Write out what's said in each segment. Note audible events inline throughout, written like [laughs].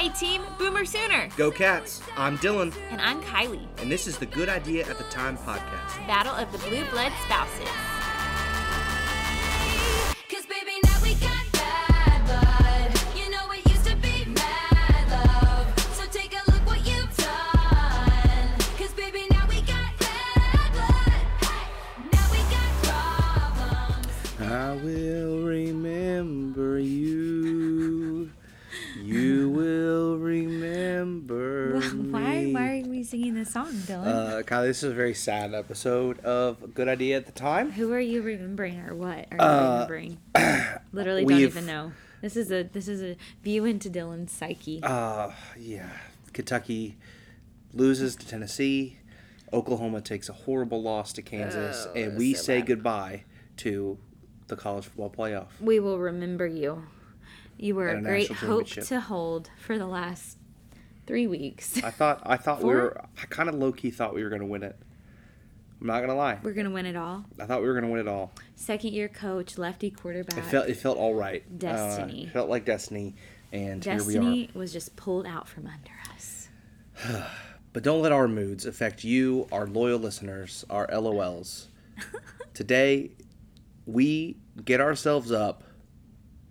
Hey team, Boomer Sooner! Go Cats! I'm Dylan, And I'm Kylie, and this is the Good Idea at the Time podcast. Battle of the Blue Blood Spouses. This is a very sad episode of a Good Idea at the Time. Who are you remembering or what are you uh, remembering? [clears throat] Literally don't even know. This is a this is a view into Dylan's psyche. Uh, yeah. Kentucky loses to Tennessee. Oklahoma takes a horrible loss to Kansas, Oh, and we so say bad. goodbye to the college football playoff. we will remember you. You were a a great hope to hold for the last three weeks. I thought I thought we [laughs] were I kind of low key thought we were gonna win it. I'm not gonna lie. We're gonna win it all. I thought we were gonna win it all. Second year coach, lefty quarterback. It felt it felt all right. Uh, Destiny. it felt like destiny, and here we Destiny was just pulled out from under us. [sighs] But don't let our moods affect you, our loyal listeners, our LOLs. [laughs] Today, we get ourselves up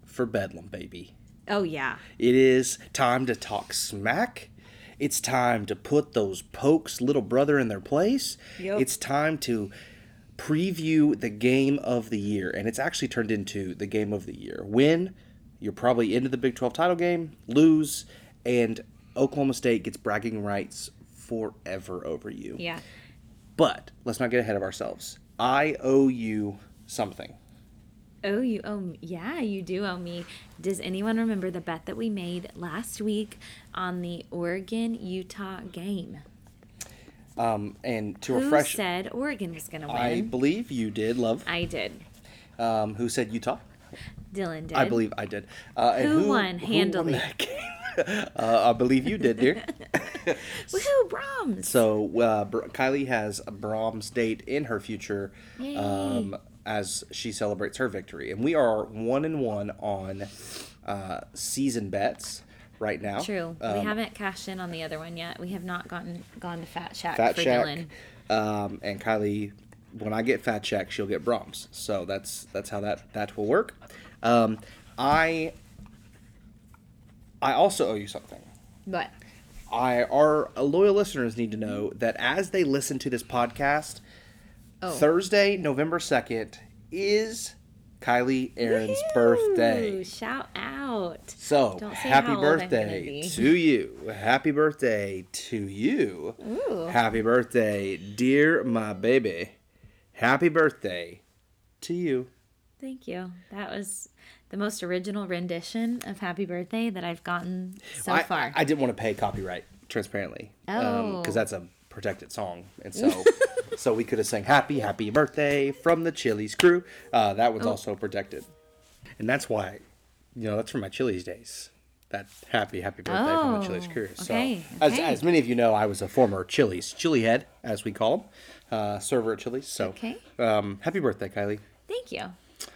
for Bedlam, baby. Oh yeah. It is time to talk smack. It's time to put those pokes little brother in their place. Yep. It's time to preview the game of the year. And it's actually turned into the game of the year. Win, you're probably into the Big 12 title game, lose, and Oklahoma State gets bragging rights forever over you. Yeah. But let's not get ahead of ourselves. I owe you something. Oh, you owe me. Yeah, you do owe me. Does anyone remember the bet that we made last week on the Oregon Utah game? Um, and to Who refresh, said Oregon was going to win. I believe you did, love. I, did. Um, who said Utah? Dylan did. I believe I did. Uh, and Who won handily? [laughs] uh, I believe you did, dear. [laughs] Woohoo, Braum's! so uh, Br- Kylie has a Braum's date in her future Yay. um, as she celebrates her victory, and we are one and one on uh, season bets right now. True. we Um, haven't cashed in on the other one yet. We have not gotten gone to Fat Shack Fat for Shack, Dylan. um, and Kylie. When I get Fat Shack, she'll get Braum's. So that's that's how that that will work. Um, I I also owe you something. But I our loyal listeners need to know that as they listen to this podcast, oh, Thursday, November second, is Kylie Aaron's Woohoo! birthday. Shout out! So happy how old I'm gonna birthday to you. Happy birthday to you. Ooh. Happy birthday, dear my baby. Happy birthday to you. Thank you. That was the most original rendition of Happy Birthday that I've gotten so I, far. I didn't want to pay copyright transparently. Um, oh. because that's a protected song, and so [laughs] so we could have sang "Happy Happy Birthday" from the Chili's crew. Uh, that Oh. one's also protected, and that's why, you know, that's from my Chili's days. That happy happy birthday from the Chili's Oh, crew. So, okay, as okay. as many of you know, I was a former Chili's chili head, as we call them, uh, server at Chili's. So, Okay. um, happy birthday, Kylie! Thank you.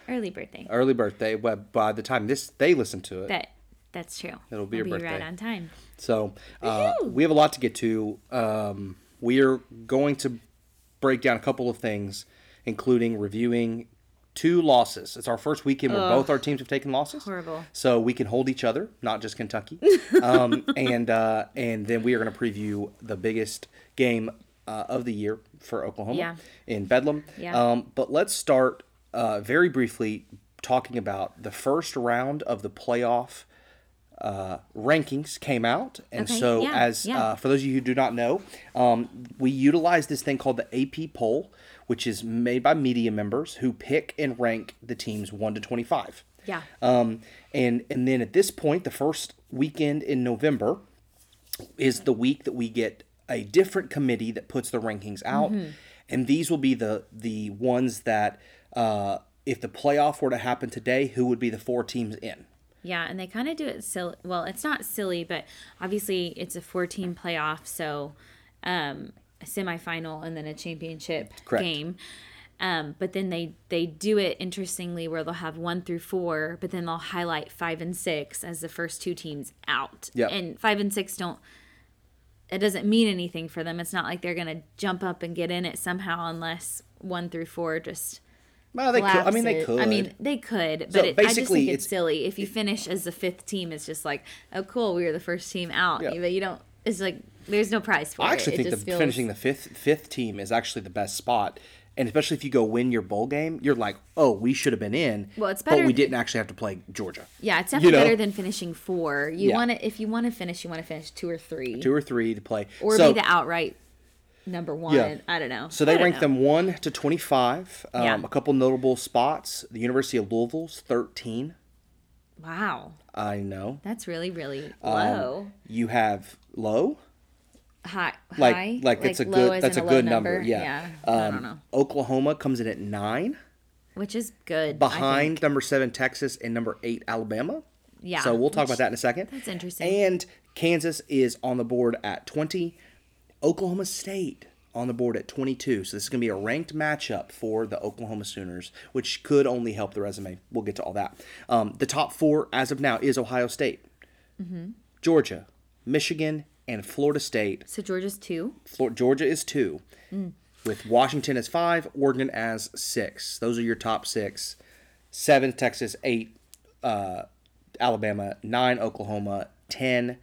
Early birthday. Early birthday. Well, by the time this they listen to it, That that's true. It'll be We'll your be right on time. So uh, we have a lot to get to. Um, we are going to break down a couple of things, including reviewing two losses. It's our first weekend where both our teams have taken losses. Horrible. So we can hold each other, not just Kentucky. [laughs] um, and uh, and then we are going to preview the biggest game uh, of the year for Oklahoma Yeah. in Bedlam. Yeah. Um, but let's start uh, very briefly talking about the first round of the playoff uh, rankings came out, and Okay, so yeah, as yeah. uh, for those of you who do not know, um, we utilize this thing called the AP poll, which is made by media members who pick and rank the teams one to twenty-five. Yeah. Um, and and then at this point, the first weekend in November is the week that we get a different committee that puts the rankings out, Mm-hmm. and these will be the the ones that uh, if the playoff were to happen today, who would be the four teams in? Yeah, and they kind of do it silly. Well, it's not silly, but obviously it's a 14 playoff, so um, a semifinal and then a championship Correct. game. Um, but then they they do it interestingly where they'll have one through four, but then they'll highlight five and six as the first two teams out. Yep. And five and six don't. It doesn't mean anything for them. It's not like they're gonna jump up and get in it somehow unless one through four just. Well, they could. I mean, they could. I mean, they could, but So it, I just think it's, it's- silly if you finish as the fifth team. It's just like, oh, cool, we were the first team out, Yeah. but you don't. It's like there's no prize for I it. I actually think the feels- finishing the fifth fifth team is actually the best spot. And especially if you go win your bowl game, you're like, oh, we should have been in. Well, it's better, But we didn't actually have to play Georgia. Yeah, it's you definitely know? better than finishing four. You Yeah. want to if you want to finish, you want to finish two or three, Two or three to play. or so, be the outright number one. Yeah. I don't know. So they don't rank know. them one to twenty five. Um, Yeah. A couple notable spots. The University of Louisville's thirteen. Wow, I know. that's really really Um, low. You have low. High, Like high, like, it's a good that's a good low number. Yeah. yeah. Um, I don't know, Oklahoma comes in at nine. which is good. Behind number seven Texas and number eight Alabama. Yeah, So we'll talk which- about that in a second. that's interesting. And Kansas is on the board at 20. Oklahoma State on the board at 22. So this is going to be a ranked matchup for the Oklahoma Sooners, which could only help the resume. We'll get to all that. Um, the top four as of now is Ohio State, Mm-hmm. Georgia, Michigan, and Florida State. So Georgia's two. Flor- Georgia is two, Mm. with Washington as five, Oregon as six. Those are your top six. Seven, Texas. Eight, uh, Alabama. Nine, Oklahoma. Ten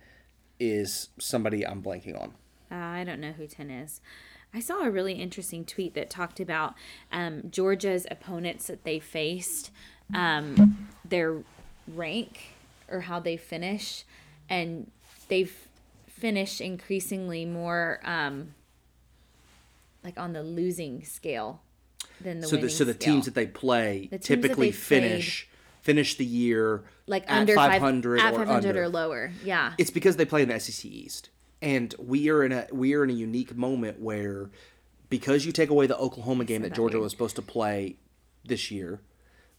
is somebody I'm blanking on. Uh, I don't know who 10 is. I saw a really interesting tweet that talked about um, Georgia's opponents that they faced, um, their rank or how they finish, and they've finished increasingly more um, like on the losing scale than the So the winning so the scale. teams that they play The typically played- finish finish the year like at under 500 five, at or 500 under. or lower. Yeah. It's because they play in the SEC East, and we are in a we are in a unique moment where because you take away the Oklahoma game that that Georgia was supposed to play this year,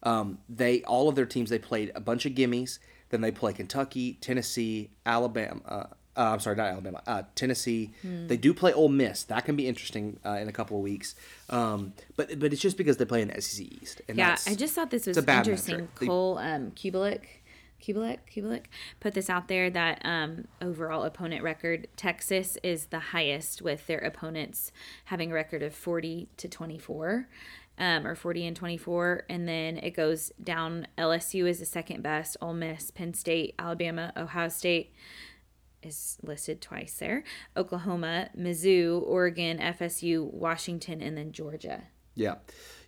um, they all of their teams they played a bunch of gimmies. Then they play Kentucky, Tennessee, Alabama. Uh, uh, I'm sorry, not Alabama. Uh, Tennessee. Hmm. They do play Ole Miss. That can be interesting uh, in a couple of weeks. Um, but but it's just because they play in the SEC East. And Yeah, I just thought this was interesting. metric. Cole um, Cubelic, Cubelic, Cubelic put this out there that um, overall opponent record, Texas is the highest with their opponents having a record of 40 to 24. Um, or 40 and 24 and then it goes down. Lsu is the second best. Ole miss penn state alabama ohio state is listed twice there. Oklahoma mizzou oregon fsu washington and then georgia. Yeah,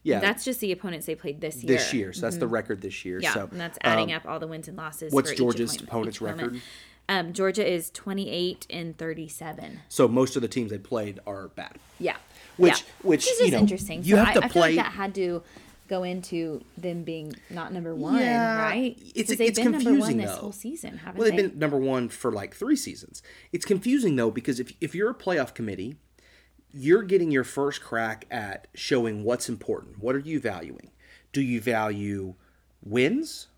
yeah. that's just the opponents they played this year. this year. So that's the record this year. Yeah, so and that's adding um, up all the wins and losses. what's Georgia's opponent- opponent's record? Um, Georgia is twenty eight and thirty seven. So most of the teams they played are bad. Yeah, Which- yeah. which, is you know, interesting. you So have I, to I feel like play- that had to go into them being not number one, Yeah, right? it's- they've it's been number confusing, one this though. whole season, haven't Well, they've they? been number one for like three seasons. It's confusing though because if if you're a playoff committee, you're getting your first crack at showing what's important. What are you valuing? Do you value wins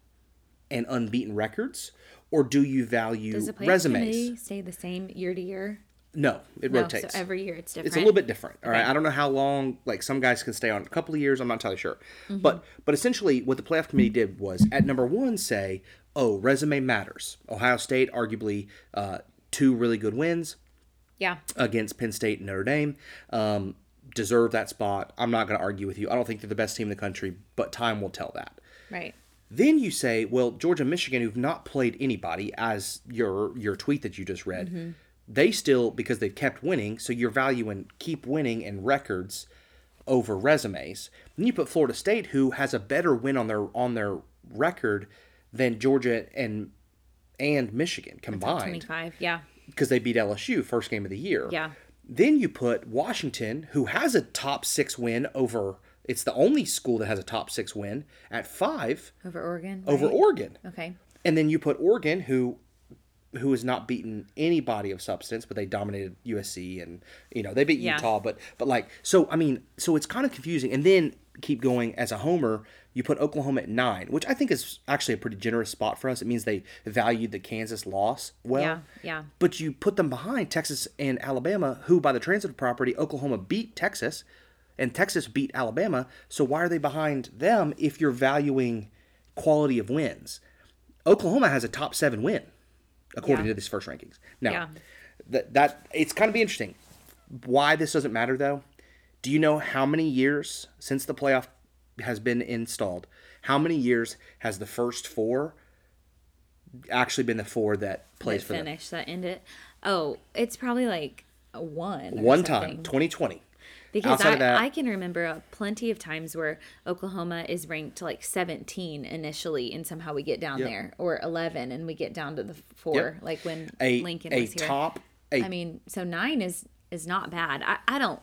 and unbeaten records, or do you value Does the playoff resumes? committee stay the same year to year? No, it No, rotates. so every year it's different. it's a little bit different. All right, Okay. I don't know how long. Like some guys can stay on a couple of years. I'm not entirely sure. Mm-hmm. But but essentially, what the playoff committee did was at number one say, "Oh, resume matters." Ohio State, arguably, uh, two really good wins Yeah, against Penn State and Notre Dame. Um, deserve that spot. I'm not going to argue with you. I don't think they're the best team in the country, but time will tell that. right. Then you say, well, Georgia, and Michigan, who've not played anybody, as your your tweet that you just read, Mm-hmm. they still because they've kept winning. So you're valuing keep winning and records over resumes. Then you put Florida State, who has a better win on their on their record than Georgia and and Michigan combined five. Yeah, because they beat LSU first game of the year. Yeah. Then you put Washington, who has a top six win over. It's the only school that has a top six win at five over Oregon. over right? Oregon. Okay. And then you put Oregon, who who has not beaten any body of substance, but they dominated USC and you know they beat Yeah. Utah, but but like so I mean so it's kind of confusing. And then keep going as a homer, you put Oklahoma at nine, which I think is actually a pretty generous spot for us. It means they valued the Kansas loss well. Yeah, yeah. But you put them behind Texas and Alabama, who by the transitive property Oklahoma beat Texas, and Texas beat Alabama. So why are they behind them if you're valuing quality of wins? Oklahoma has a top seven win according Yeah. to these first rankings. Now, Yeah. that that it's kind of be interesting. Why this doesn't matter though? Do you know how many years since the playoff has been installed? How many years has the first four actually been the four that plays that for them? finish that end it. Oh, it's probably like one. One time, 2020. Because I, that- I can remember uh, plenty of times where Oklahoma is ranked like 17 initially, and somehow we get down Yep. there, or 11, and we get down to the four, Yep. like when A Lincoln a was here. top a I mean, so nine is is not bad. I, I don't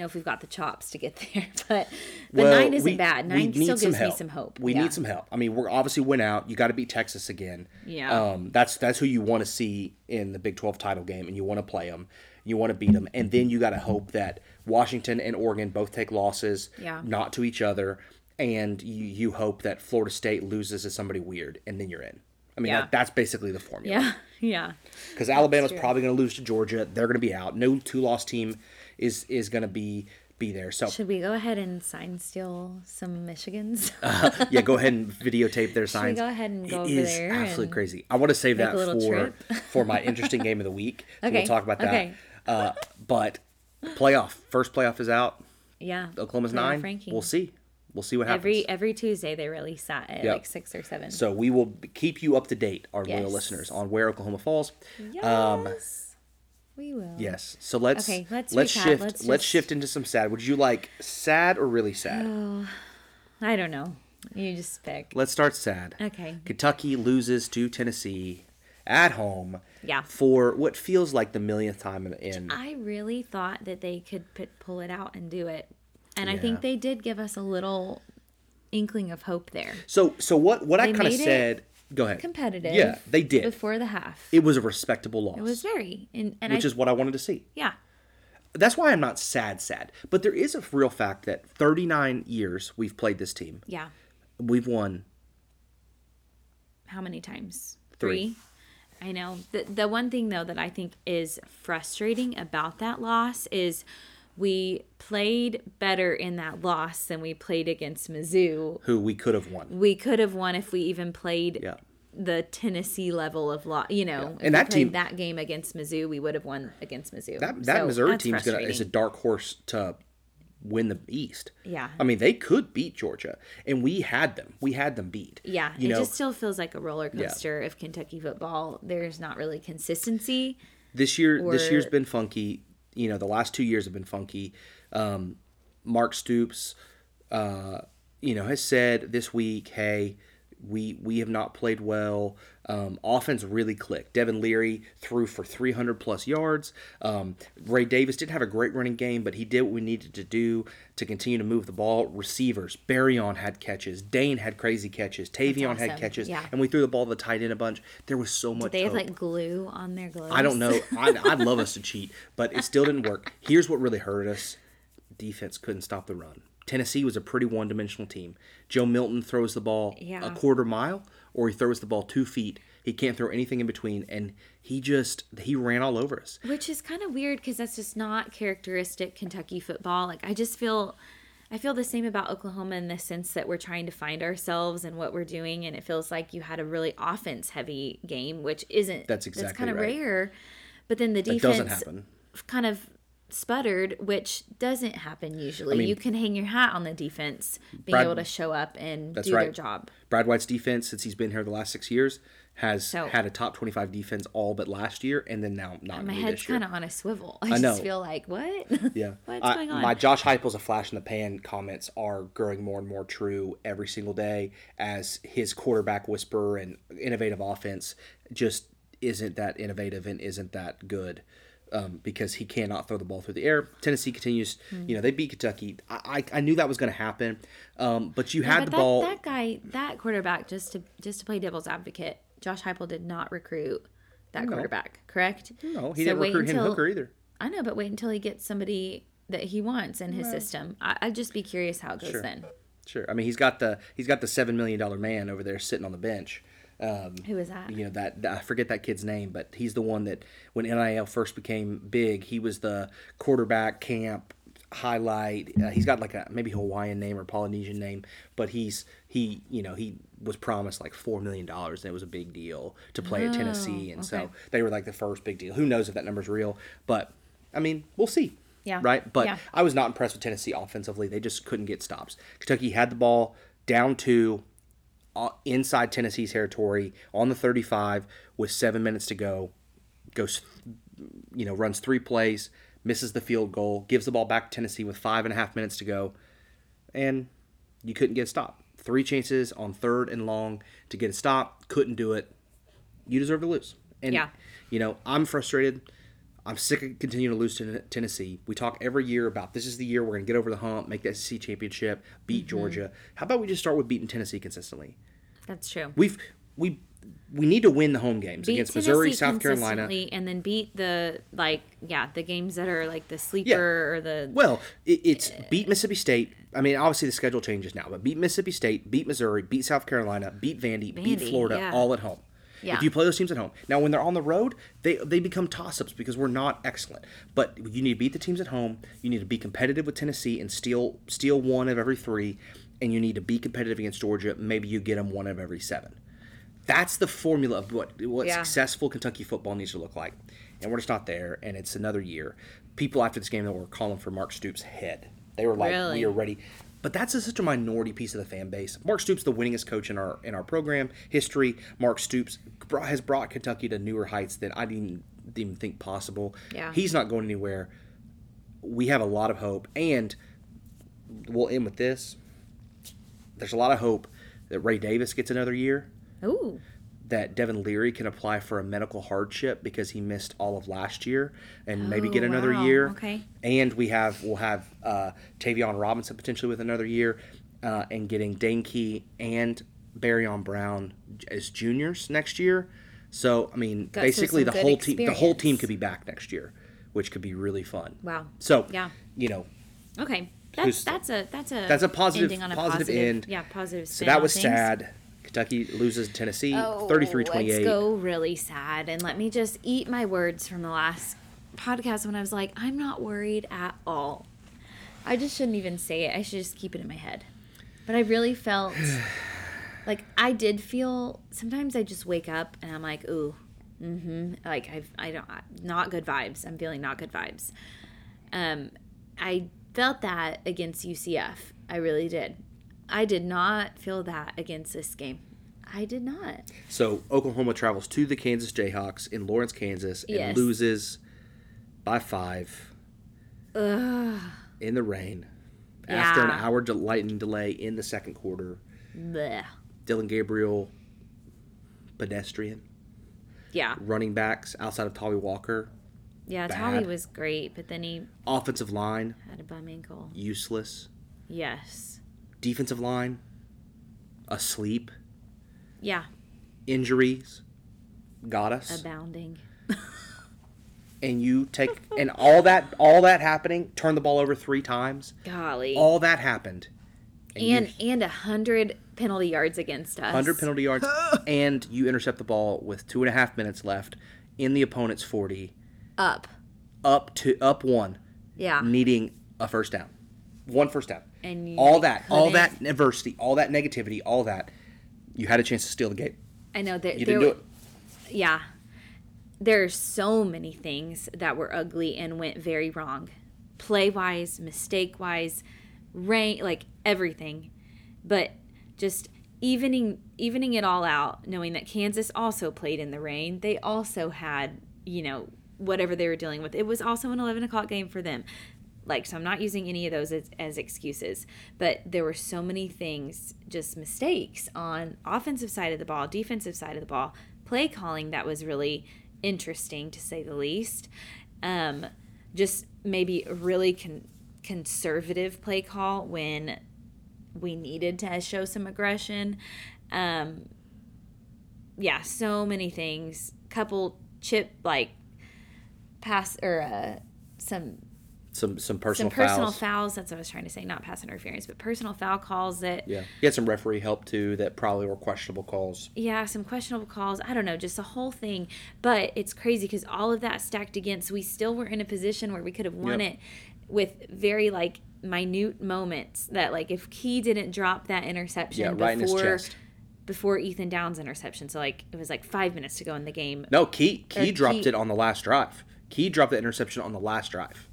know if we've got the chops to get [laughs] there, but but Well, nine isn't we- bad. Nine still gives me some hope. We Yeah. need some help. I mean, we're obviously win out. You got to beat Texas again. Yeah. Um, that's that's who you want to see in the Big 12 title game, and you want to play them. You want to beat them, and then you got to hope that Washington and Oregon both take losses, Yeah. not to each other, and you you hope that Florida State loses to somebody weird, and then you're in. I mean, Yeah. that, that's basically the formula. Yeah, [laughs] yeah. because Alabama's true. probably going to lose to Georgia. They're going to be out. No two loss team is is going to be be there. So Should we go ahead and sign steal some Michigans? [laughs] yeah, go ahead and videotape their [laughs] we signs. go ahead and go It over is there absolutely crazy. I want to save that for for my [laughs] interesting game of the week. So Okay, We'll talk about that. okay. Uh, but playoff first playoff is out. yeah. Oklahoma's nine. ranking. We'll see. We'll see what happens. Every every Tuesday they release that at Yep. like six or seven. so we will keep you up to date, our loyal listeners, on where Oklahoma falls. yes, um, we will. Yes. So let's Okay, let's let's recap. shift Let's let's shift into some sad. Would you like sad or really sad? Oh, I don't know. You just pick. Let's start sad. Okay. Kentucky loses to Tennessee at home. Yeah. For what feels like the millionth time in. in I really thought that they could put, pull it out and do it, and I think they did give us a little inkling of hope there. so so what what I kind of said. Go ahead. Competitive. Yeah, they did. before the half. It was a respectable loss. It was very, and, and which I, is what I wanted to see. yeah, That's why I'm not sad sad. But there is a real fact that 39 years we've played this team. yeah. We've won How many times? Three. I know. The the one thing though that I think is frustrating about that loss is we played better in that loss than we played against Mizzou. who we could have won. We could have won if we even played Yeah. the Tennessee level of loss. You know, if And that we played team- that game against Mizzou, we would have won against Mizzou. That that So Missouri team's gonna is a dark horse to win the East. Yeah. I mean, they could beat Georgia, and we had them. We had them beat. Yeah, You it know, just still feels like a roller coaster of Kentucky football. There's not really consistency. this year this year's been funky. You know, the last two years have been funky. Um, Mark Stoops, uh, you know, has said this week, "Hey, we we have not played well. Um, offense really clicked. Devin Leary threw for 300 plus yards. Um, Ray Davis didn't have a great running game, but he did what we needed to do to continue to move the ball. Receivers, Barion had catches. Dane had crazy catches. Tayvion had catches. Yeah. And we threw the ball to the tight end a bunch. There was so much. They have like glue on their gloves. I don't know. [laughs] I'd, I'd love us to cheat, but it still didn't work. Here's what really hurt us: defense couldn't stop the run. Tennessee was a pretty one-dimensional team. Joe Milton throws the ball Yeah. a quarter mile, or he throws the ball two feet. He can't throw anything in between, and he just he ran all over us. Which is kind of weird because that's just not characteristic Kentucky football. Like I just feel, I feel the same about Oklahoma in the sense that we're trying to find ourselves and what we're doing, and it feels like you had a really offense heavy game, which isn't. That's exactly That's kind of right. rare. But then the defense doesn't happen. kind of sputtered, which doesn't happen usually. mean- you can hang your hat on the defense being Brad- able to show up and do their job. Brad White's defense, since he's been here the last six years, has So- had a top twenty-five defense all but last year, and then now not My head's kind of on a swivel. I, I just know. feel like what? [laughs] Yeah. What's I- going on? My Josh Heupel's a flash in the pan comments are growing more and more true every single day as his quarterback whisper and innovative offense just isn't that innovative and isn't that good. Um, because he cannot throw the ball through the air. Tennessee continues, Hmm. you know, they beat Kentucky. I, I, I knew that was going to happen, um, but you Yeah, had but the that, ball. That guy, that quarterback, just to just to play devil's advocate, Josh Heupel did not recruit that quarterback, correct? no, he So didn't recruit him Hooker either. I know, but wait until he gets somebody that he wants in his system. I, I'd just be curious how it goes Sure. then. Sure. I mean, he's got the he's got the seven million dollar man over there sitting on the bench. Um, Who is that? you know that I forget that kid's name, but he's the one that when NIL first became big, he was the quarterback camp highlight. Uh, he's got like a maybe Hawaiian name or Polynesian name, but he's he you know he was promised like four million dollars and it was a big deal to play at Tennessee, and so Oh, they were like the first big deal. Who knows if that number's real? But I mean, we'll see. Yeah. Right. But Yeah. I was not impressed with Tennessee offensively. They just couldn't get stops. Kentucky had the ball down two inside Tennessee's territory on the 35 with seven minutes to go. Goes, you know, runs three plays, misses the field goal, gives the ball back to Tennessee with five and a half minutes to go, and you couldn't get a stop. Three chances on third and long to get a stop, couldn't do it. You deserve to lose. And Yeah. you know, I'm frustrated. I'm sick of continuing to lose to Tennessee. We talk every year about this is the year we're going to get over the hump, make the SEC championship, beat Mm-hmm. Georgia. How about we just start with beating Tennessee consistently? That's true. We've we we need to win the home games Beat against Missouri, South Carolina. and then beat the like yeah the games that are like the sleeper or the Well, it, it's beat Mississippi State. I mean, obviously the schedule changes now, but beat Mississippi State, beat Missouri, beat South Carolina, beat Vandy, beat Florida, yeah. all at home. Yeah. If you play those teams at home, now when they're on the road, they they become toss-ups because we're not excellent. But you need to beat the teams at home. You need to be competitive with Tennessee and steal steal one of every three, and you need to be competitive against Georgia. Maybe you get them one of every seven. That's the formula of what what Yeah. successful Kentucky football needs to look like, and we're just not there. And it's another year. People after this game that were calling for Mark Stoops' head. They were like, Really? "We are ready." But that's a, such a minority piece of the fan base. Mark Stoops, the winningest coach in our in our program history. Mark Stoops brought, has brought Kentucky to newer heights than I didn't, didn't even think possible. Yeah. he's not going anywhere. We have a lot of hope, and we'll end with this. There's a lot of hope that Ray Davis gets another year ooh that Devin Leary can apply for a medical hardship because he missed all of last year and maybe get Oh, another wow. year. Okay. And we have we'll have uh, Tayvion Robinson potentially with another year, uh, and getting Dane Key and Barion Brown as juniors next year. So I mean, Got- basically the whole team the whole team could be back next year, which could be really fun. wow So Yeah. you know, okay Who's- that's that's a that's a that's a positive ending on a positive, end. yeah positive So that was things. sad. Kentucky loses Tennessee, Oh, 33-28. Let's go really sad. And let me just eat my words from the last podcast when I was like, I'm not worried at all. I just shouldn't even say it. I should just keep it in my head. But I really felt [sighs] like I did feel sometimes I just wake up and I'm like, ooh, mm-hmm. Like I've I don't not good vibes. I'm feeling not good vibes. Um I felt that against UCF. I really did. I did not feel that against this game. I did not. So Oklahoma travels to the Kansas Jayhawks in Lawrence, Kansas, and Yes. loses by five in the rain after an hour de- lightning delay in the second quarter. Blech. Dillon Gabriel, pedestrian, Yeah. running backs outside of Tawee Walker, Yeah, Bad. Tommy was great, but then he offensive line had a bum ankle. useless, Yes. defensive line asleep, Yeah. injuries got us. Abounding. [laughs] and you take and all that all that happening, turn the ball over three times. Golly. All that happened. and and a hundred penalty yards against us. 100 penalty yards, [laughs] and you intercept the ball with two and a half minutes left in the opponent's 40, up. up to up one, Yeah. needing a first down, one first down. And all that, all that adversity, all that negativity, all that, you had a chance to steal the game. I know that You there didn't do it. yeah. There are so many things that were ugly and went very wrong. Play wise, mistake wise, rain like everything. But just evening evening it all out, knowing that Kansas also played in the rain. They also had, you know, whatever they were dealing with. It was also an eleven o'clock game for them. Like so I'm not using any of those as, as excuses. But there were so many things, just mistakes on offensive side of the ball, defensive side of the ball, play calling that was really interesting to say the least. Um, just maybe really con- conservative play call when we needed to show some aggression. Um, yeah, so many things. Couple chip like pass or uh, some Some some some personal personal fouls. fouls. That's what I was trying to say. Not pass interference, but personal foul calls that Yeah, you had some referee help too that probably were questionable calls. yeah, some questionable calls. I don't know, just the whole thing. But it's crazy because all of that stacked against, we still were in a position where we could have won Yep. it with very like minute moments that like if Key didn't drop that interception Yeah, right in his before chest. before Ethan Downs interception, so like it was like five minutes to go in the game. No, Key Key Or dropped Key- it on the last drive. Key dropped the interception on the last drive.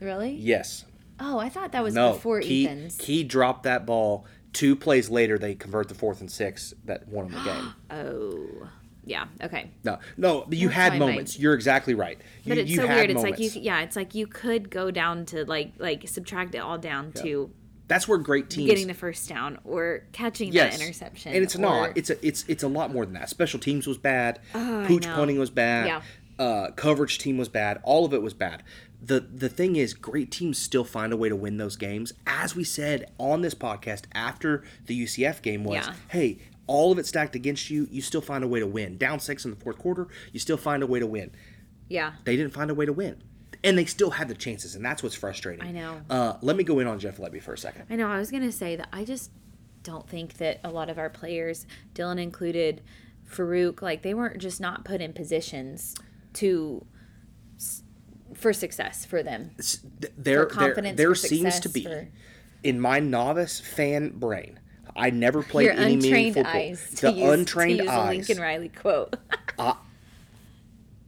Really? Yes. Oh, I thought that was No. before Key, Ethan's. Key dropped that ball. Two plays later, they convert the fourth and six that won them the game. [gasps] Oh, yeah. Okay. No, no, but you That's had moments. You're exactly right. You, But it's so had weird. It's like you, yeah, it's like you could go down to like like subtract it all down to That's where great teams getting the first down or catching yes. that interception. and it's or- not. It's a it's it's a lot more than that. Special teams was bad. Oh, Pooch punting was bad. Yeah. Uh, coverage team was bad. All of it was bad. The the thing is, great teams still find a way to win those games. As we said on this podcast after the UCF game was, Yeah. hey, all of it stacked against you, you still find a way to win. Down six in the fourth quarter, you still find a way to win. yeah. They didn't find a way to win. And they still had the chances, and that's what's frustrating. I know. Uh, let me go in on Jeff Lebby for a second. I know. I was gonna say that I just don't think that a lot of our players, Dillon included, Farooq, like they weren't just not put in positions to for success for them. There, there, confidence, there for seems to be for- in my novice fan brain. I never played Your any meaningful football. eyes. To The use, untrained to use eyes. Lincoln Riley quote. [laughs]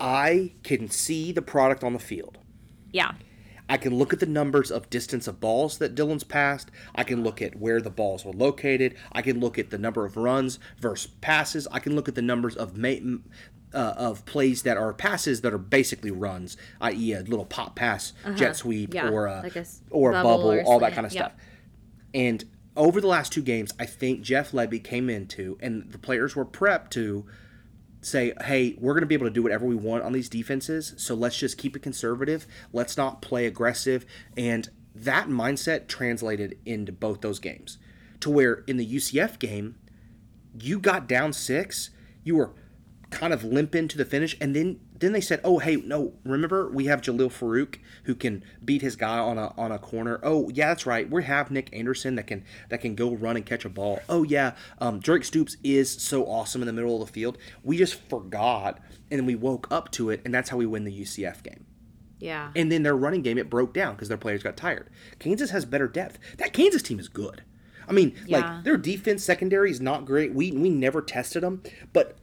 I can see the product on the field. yeah. I can look at the numbers of distance of balls that Dillon's passed. I can look at where the balls were located. I can look at the number of runs versus passes. I can look at the numbers of ma- uh, of plays that are passes that are basically runs, i.e., a little pop pass, jet sweep, Uh-huh. Yeah, or a, like a or a bubble or all that kind of yeah. stuff. And over the last two games, I think Jeff Lebby came into, and the players were prepped to say, hey, we're going to be able to do whatever we want on these defenses, so let's just keep it conservative. Let's not play aggressive. And that mindset translated into both those games. To where in the UCF game, you got down six, you were kind of limp into the finish, and then then they said, "Oh, hey, no, remember we have Jalil Farooq who can beat his guy on a on a corner. Oh, yeah, that's right. We have Nick Anderson that can that can go run and catch a ball. Oh yeah, um, Drake Stoops is so awesome in the middle of the field. We just forgot, and we woke up to it, and that's how we win the UCF game. Yeah. And then their running game it broke down because their players got tired. Kansas has better depth. That Kansas team is good. I mean, Yeah. like their defense secondary is not great. We we never tested them, but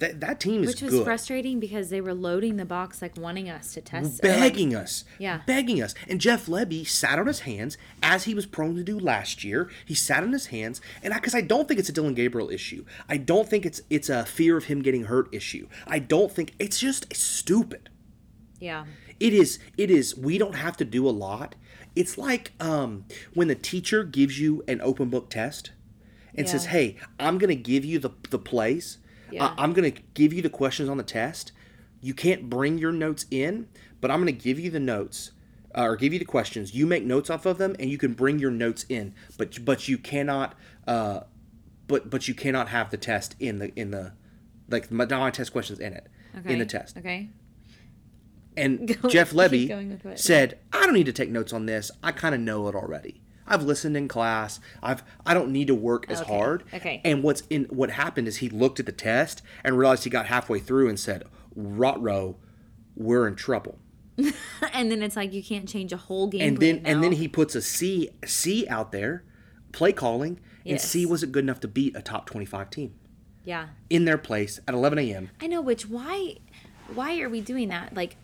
that that team is Which was good. frustrating because they were loading the box, like wanting us to test. like- begging us, [laughs] Yeah. begging us. And Jeff Lebby sat on his hands as he was prone to do last year. He sat on his hands, and because I, don't think it's a Dillon Gabriel issue. I don't think it's it's a fear of him getting hurt issue. I don't think it's just stupid. yeah. It is. It is. We don't have to do a lot. It's like um, when the teacher gives you an open book test and says, "Hey, I'm going to give you the the plays. Yeah. I- I'm going to give you the questions on the test. You can't bring your notes in, but I'm going to give you the notes." Uh, or give you the questions. You make notes off of them, and you can bring your notes in. But but you cannot. Uh, but but you cannot have the test in the in the like my, my test questions in it Okay. in the test. Okay. And [laughs] Go- Jeff Lebby going with it. said, "I don't need to take notes on this. I kind of know it already. I've listened in class. I've I don't need to work as Okay, hard." okay. And what's in what happened is he looked at the test and realized he got halfway through and said, "Rotro, we're in trouble." [laughs] And then it's like you can't change a whole game. And then plan and then he puts a C C out there, play calling, and C wasn't good enough to beat a top twenty five team Yeah. in their place at eleven a.m. I know. Which why, why are we doing that? Like,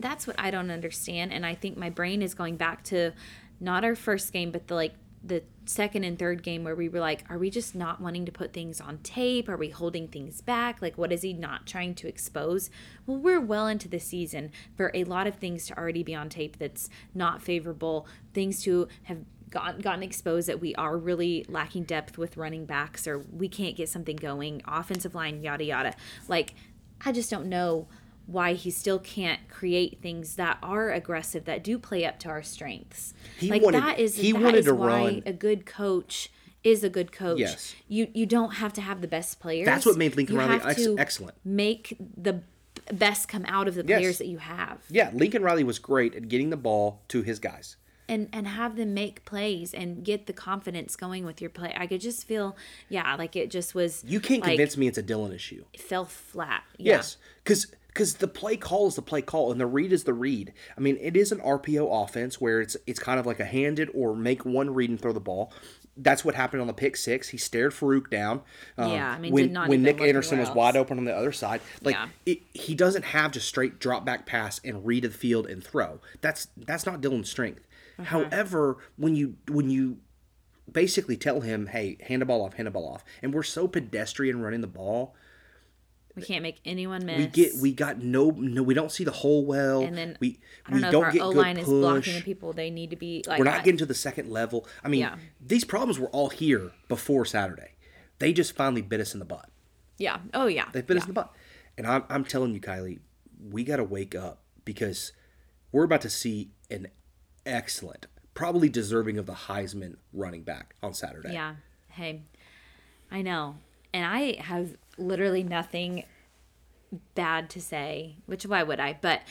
that's what I don't understand. And I think my brain is going back to not our first game, but the like the second and third game where we were like, are we just not wanting to put things on tape? Are we holding things back? Like, what is he not trying to expose? Well, we're well into the season for a lot of things to already be on tape that's not favorable, things to have gotten, gotten exposed that we are really lacking depth with running backs or we can't get something going, offensive line, yada, yada. Like, I just don't know why he still can't create things that are aggressive that do play up to our strengths. He like wanted- that is he that wanted is to why run- a good coach is a good coach. Yes. You you don't have to have the best players. That's what made Lincoln You Riley ex- excellent. Make the best come out of the Yes. players that you have. Yeah, Lincoln Riley was great at getting the ball to his guys. and and have them make plays and get the confidence going with your play. I could just feel, yeah, like it just was. You can't like, convince me it's a Dillon issue. It fell flat. Yeah. Yes, because because the play call is the play call and the read is the read. I mean, it is an RPO offense where it's it's kind of like a handed or make one read and throw the ball. That's what happened on the pick six. He stared Farooq down. Um, Yeah, I mean, when did not when Nick Anderson was wide open on the other side, like Yeah. it, he doesn't have just straight drop back pass and read of the field and throw. That's that's not Dillon's strength. Uh-huh. However, when you when you basically tell him, "Hey, hand the ball off, hand the ball off," and we're so pedestrian running the ball, We can't make anyone miss. we get we got no no we don't see the hole well. and then we I don't we know don't if our get O good line is blocking push. the people they need to be. Like We're not I- getting to the second level. I mean, Yeah. these problems were all here before Saturday. They just finally bit us in the butt. Yeah. Oh yeah. They bit us in the butt. And I'm, I'm telling you, Kylie, we got to wake up because we're about to see an excellent, probably deserving of the Heisman running back on Saturday. Yeah. Hey, I know. And I have literally nothing bad to say, which why would I? But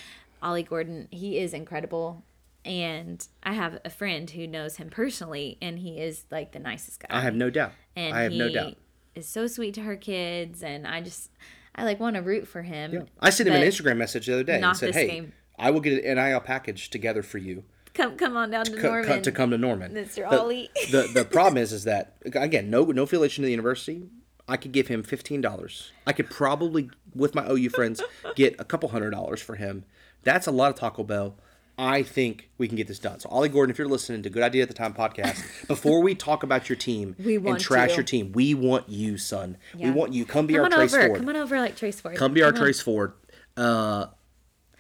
Ollie Gordon, he is incredible. And I have a friend who knows him personally, and he is like the nicest guy. I have no doubt. and I have he no doubt. is so sweet to her kids, and I just, I like want to root for him. I sent him an Instagram message the other day and said, "Hey, game. I will get an NIL package together for you Come, come on down to co- co- Norman. to come to Norman." Mr. The- Ollie. the the problem [laughs] is, is that again, no no affiliation to the university. I could give him fifteen dollars. I could probably, with my OU friends, [laughs] get a couple hundred dollars for him. That's a lot of Taco Bell. I think we can get this done. So, Ollie Gordon, if you're listening to Good Idea at the Time podcast, [laughs] before we talk about your team We and trash you. your team, we want you, son. We want you. Come be Come our Trace over. Ford. Come on over like Trace Ford. Come be our on. Trace Ford. Uh,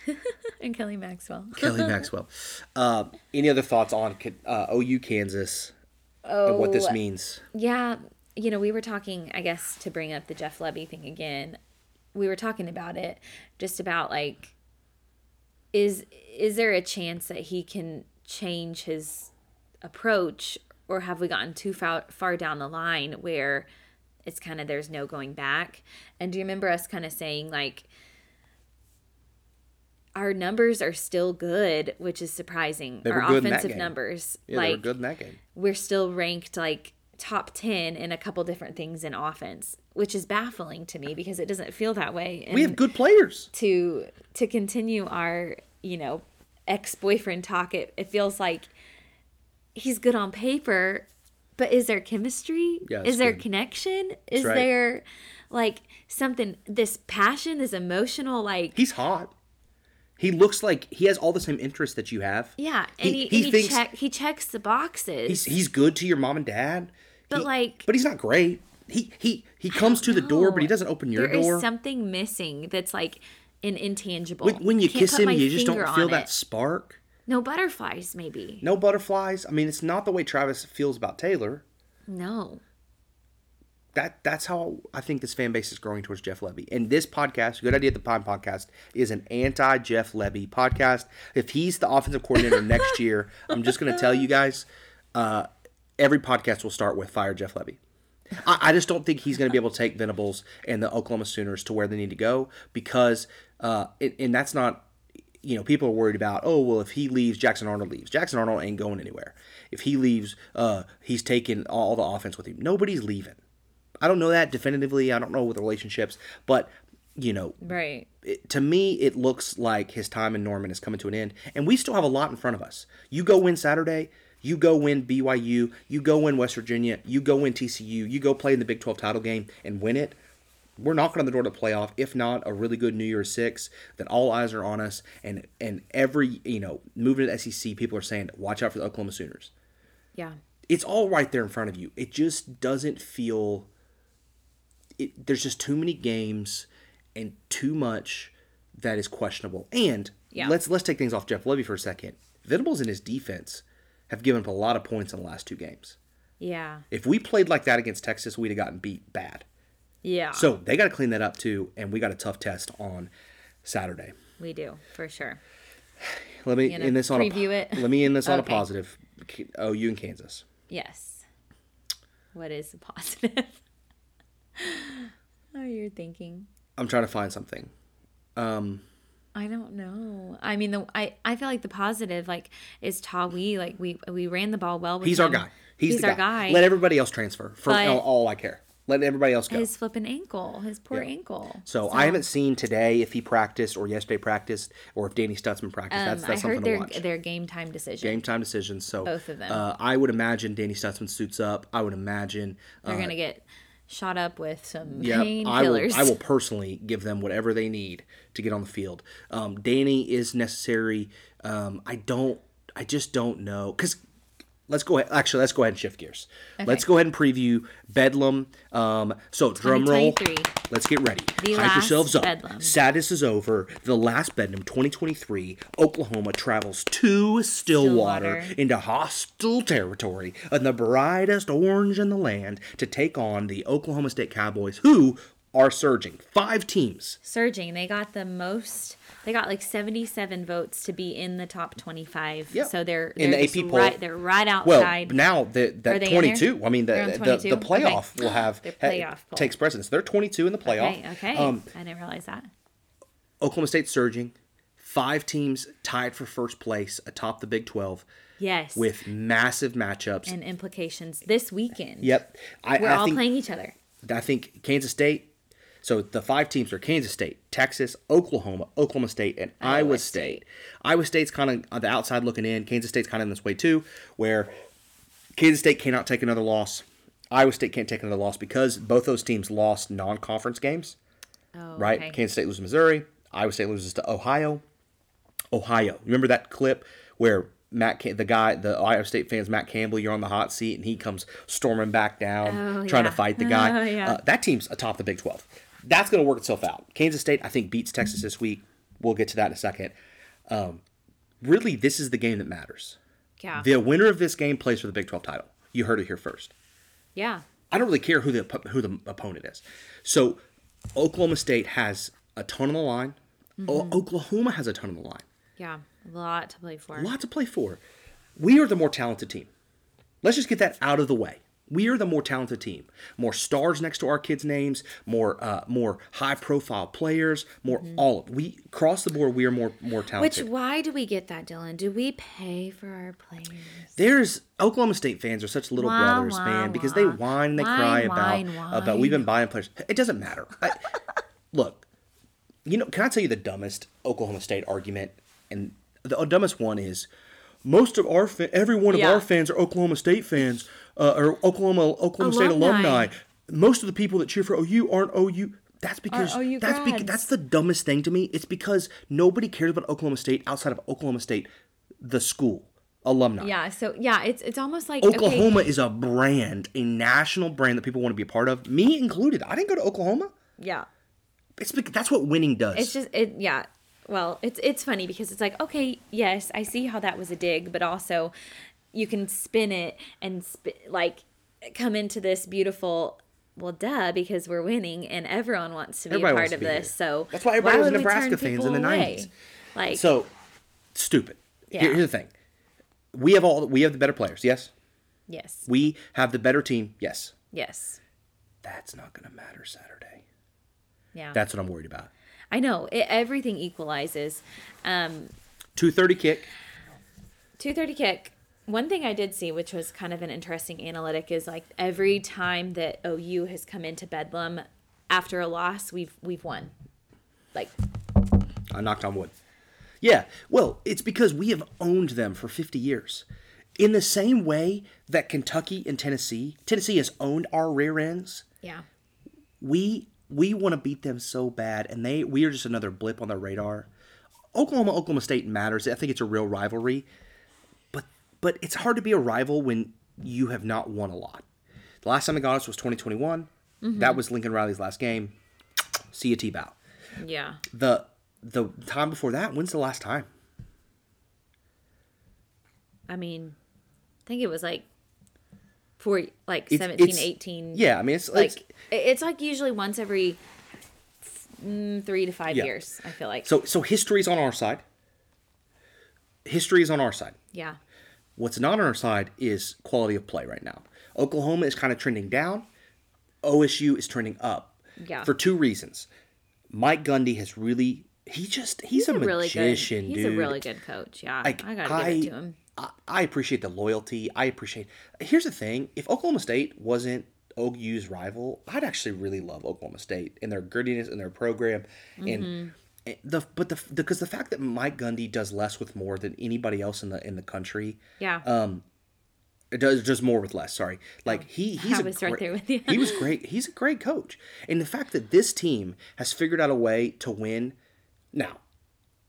[laughs] And Kelly Maxwell. Kelly Maxwell. Uh, any other thoughts on uh, OU Kansas and what this Oh, means? Yeah, you know, we were talking, I guess, to bring up the Jeff Lebby thing again. We were talking about it, just about like, is is there a chance that he can change his approach, or have we gotten too far far down the line where it's kind of there's no going back? And do you remember us kind of saying like? Our numbers are still good, which is surprising. They Our good in that offensive numbers, Yeah, like good in that game. we're still ranked like top 10 in a couple different things in offense which is baffling to me because it doesn't feel that way and We have good players. to to continue our you know ex-boyfriend talk it, it feels like he's good on paper but is there chemistry Yeah, is there good. connection is right. there like something this passion this emotional like He's hot. He looks like he has all the same interests that you have. yeah and He- he, he he, thinks- check, he checks the boxes He's he's good to your mom and dad. But, He- like- but he's not great. He he he comes to the door, but he doesn't open your There is door. There's something missing that's like an intangible. when, when you kiss him, you just don't feel that it. spark. No butterflies, maybe. No butterflies. I mean, it's not the way Travis feels about Taylor. No. That that's how I think this fan base is growing towards Jeff Lebby. And this podcast, Good Idea at the Pine podcast, is an anti Jeff Lebby podcast. If he's the offensive coordinator [laughs] next year, I'm just going to tell you guys, uh, every podcast will start with fire Jeff Lebby. I, I just don't think he's going to be able to take Venables and the Oklahoma Sooners to where they need to go because, uh, and, and that's not, you know, people are worried about, oh, well, if he leaves, Jackson Arnold leaves. Jackson Arnold ain't going anywhere. If he leaves, uh, he's taking all the offense with him. Nobody's leaving. I don't know that definitively. I don't know with relationships, but you know, Right. it, to me, it looks like his time in Norman is coming to an end, and we still have a lot in front of us. You go win Saturday, you go win BYU, you go win West Virginia, you go win TCU, you go play in the Big 12 title game and win it. We're knocking on the door to the playoff, if not a really good New Year's Six. That all eyes are on us, and and every you know moving to the SEC, people are saying, watch out for the Oklahoma Sooners. Yeah. It's all right there in front of you. It just doesn't feel. It, there's just too many games and too much that is questionable. And Yeah. let's let's take things off Jeff Lebby for a second. Venables in his defense have given up a lot of points in the last two games. Yeah. If we played like that against Texas, we'd have gotten beat bad. Yeah. So they got to clean that up too, and we got a tough test on Saturday. we do, for sure. Let me end this on preview a, it? Let me end this on a [laughs] Okay. positive. OU and Kansas. Yes. What is the positive? [laughs] oh, you're thinking. I'm trying to find something. Um, I don't know. I mean, the I, I feel like the positive like is Tawee. Like we we ran the ball well. With he's our guy. He's, the our guy. Let everybody else transfer. For all, all I care. Let everybody else go. His flipping ankle, his poor Yeah. ankle. so, I haven't seen today if he practiced or yesterday practiced or if Danny Stutsman practiced. that's Um, that's I heard something their to watch. their game time decision. Game time decisions. So Both of them. Uh, I would imagine Danny Stutsman suits up. I would imagine. They're uh, gonna get shot up with some Yeah, I will. I will personally give them whatever they need to get on the field. Um, Danny is necessary. Um, I don't. I just don't know because. Let's go ahead. Actually, let's go ahead and shift gears. Let's go ahead and preview Bedlam. Um, so drum roll. Let's get ready. The Hype yourselves up. Bedlam. Sadness is over. The last Bedlam 2023. Oklahoma travels to Stillwater, Stillwater. into hostile territory and the brightest orange in the land to take on the Oklahoma State Cowboys, who are surging. Five teams. surging. They got the most. They got like seventy-seven votes to be in the top twenty-five. Yep. So they're, In they're the AP poll. right. They're right outside. Well, now the, that they in there? 22. I mean, the, the, the playoff Okay. will [gasps] have Their playoff poll. takes precedence. They're 22 in the playoff. okay. Okay. Um, I didn't realize that. Oklahoma State surging. Five teams tied for first place atop the Big 12 Yes. with massive matchups. and implications this weekend. yep. I, We're I all think, playing each other. I think Kansas State. So the five teams are Kansas State, Texas, Oklahoma, Oklahoma State, and Iowa, Iowa State. State. Iowa State's kind of on the outside looking in. Kansas State's kind of in this way too, where Kansas State cannot take another loss. Iowa State can't take another loss because both those teams lost non-conference games. Oh, right? okay. Kansas State loses to Missouri. Iowa State loses to Ohio. Ohio. Remember that clip where Matt, the guy, the Ohio State fans, Matt Campbell, you're on the hot seat, and he comes storming back down, Oh, trying to fight the [laughs] guy. Oh, yeah. uh, that team's atop the Big 12. That's going to work itself out. Kansas State, I think, beats Texas this week. We'll get to that in a second. Um, really, this is the game that matters. Yeah. The winner of this game plays for the Big 12 title. You heard it here first. yeah. I don't really care who the who the opponent is. So Oklahoma State has a ton on the line. O- Oklahoma has a ton on the line. Yeah. A lot to play for. A lot to play for. We are the more talented team. Let's just get that out of the way. We are the more talented team. More stars next to our kids' names. More uh, more high profile players. More all of we across the board. We are more more talented. Which why do we get that, Dylan? Do we pay for our players? There's Oklahoma State fans are such little Wah, brothers, wah, man, because they whine and they Whine, cry whine, about about we've been buying players. It doesn't matter. I, [laughs] look, you know, can I tell you the dumbest Oklahoma State argument? And the dumbest one is most of our fa- every one of Yeah. our fans are Oklahoma State fans uh, or Oklahoma Oklahoma State Alumni. Most of the people that cheer for OU aren't OU. That's because OU that's because grads. that's the dumbest thing to me. It's because nobody cares about Oklahoma State outside of Oklahoma State, the school alumni. Yeah. So yeah, it's it's almost like Oklahoma Okay, is a brand, a national brand that people want to be a part of. Me included. I didn't go to Oklahoma. yeah. It's bec- that's what winning does. It's just it. Yeah. Well, it's it's funny because it's like okay, yes, I see how that was a dig, but also you can spin it and sp- like come into this beautiful. Well, duh, because we're winning and everyone wants to be Everybody a part of this. here. So That's why everybody why was Nebraska fans in the? 90s. Like so stupid. Here- here's the thing. We have all we have the better players. Yes. yes, We have the better team. Yes. yes, That's not going to matter Saturday. yeah. That's what I'm worried about. I know it, everything equalizes. Um, 230 kick. 230 kick. One thing I did see, which was kind of an interesting analytic, is like every time that OU has come into Bedlam after a loss, we've we've won. Like I knocked on wood. Yeah, well, it's because we have owned them for 50 years. In the same way that Kentucky and Tennessee, Tennessee has owned our rear ends. yeah, we we want to beat them so bad, and they we are just another blip on their radar. Oklahoma Oklahoma State matters. I think it's a real rivalry, but it's hard to be a rival when you have not won a lot. The last time they got us was 2021. That was Lincoln Riley's last game. [tsk] See you T-bow. yeah. The the time before that, when's the last time? I mean, I think it was like for like It's- 17, it's- 18. Yeah, I mean it's like it's it's like usually once every mm, three to five Yeah. years. I feel like. so so history's on our side. History is on our side. yeah, What's not on our side is quality of play right now. Oklahoma is kind of trending down. OSU is trending up. Yeah. For two reasons. Mike Gundy has really he just he's, a, really good, he's dude. a really good coach. Yeah, Like, I gotta I, give it to him. I, I appreciate the loyalty. I appreciate. Here's the thing: if Oklahoma State wasn't OU's rival, I'd actually really love Oklahoma State and their grittiness and their program, and, and Eh, the but the because the fact that Mike Gundy does less with more than anybody else in the in the country, Yeah. Um, it does just more with less. Sorry, oh, like he he's I a was right great- there with you. he was great. He's a great coach, and the fact that this team has figured out a way to win. Now,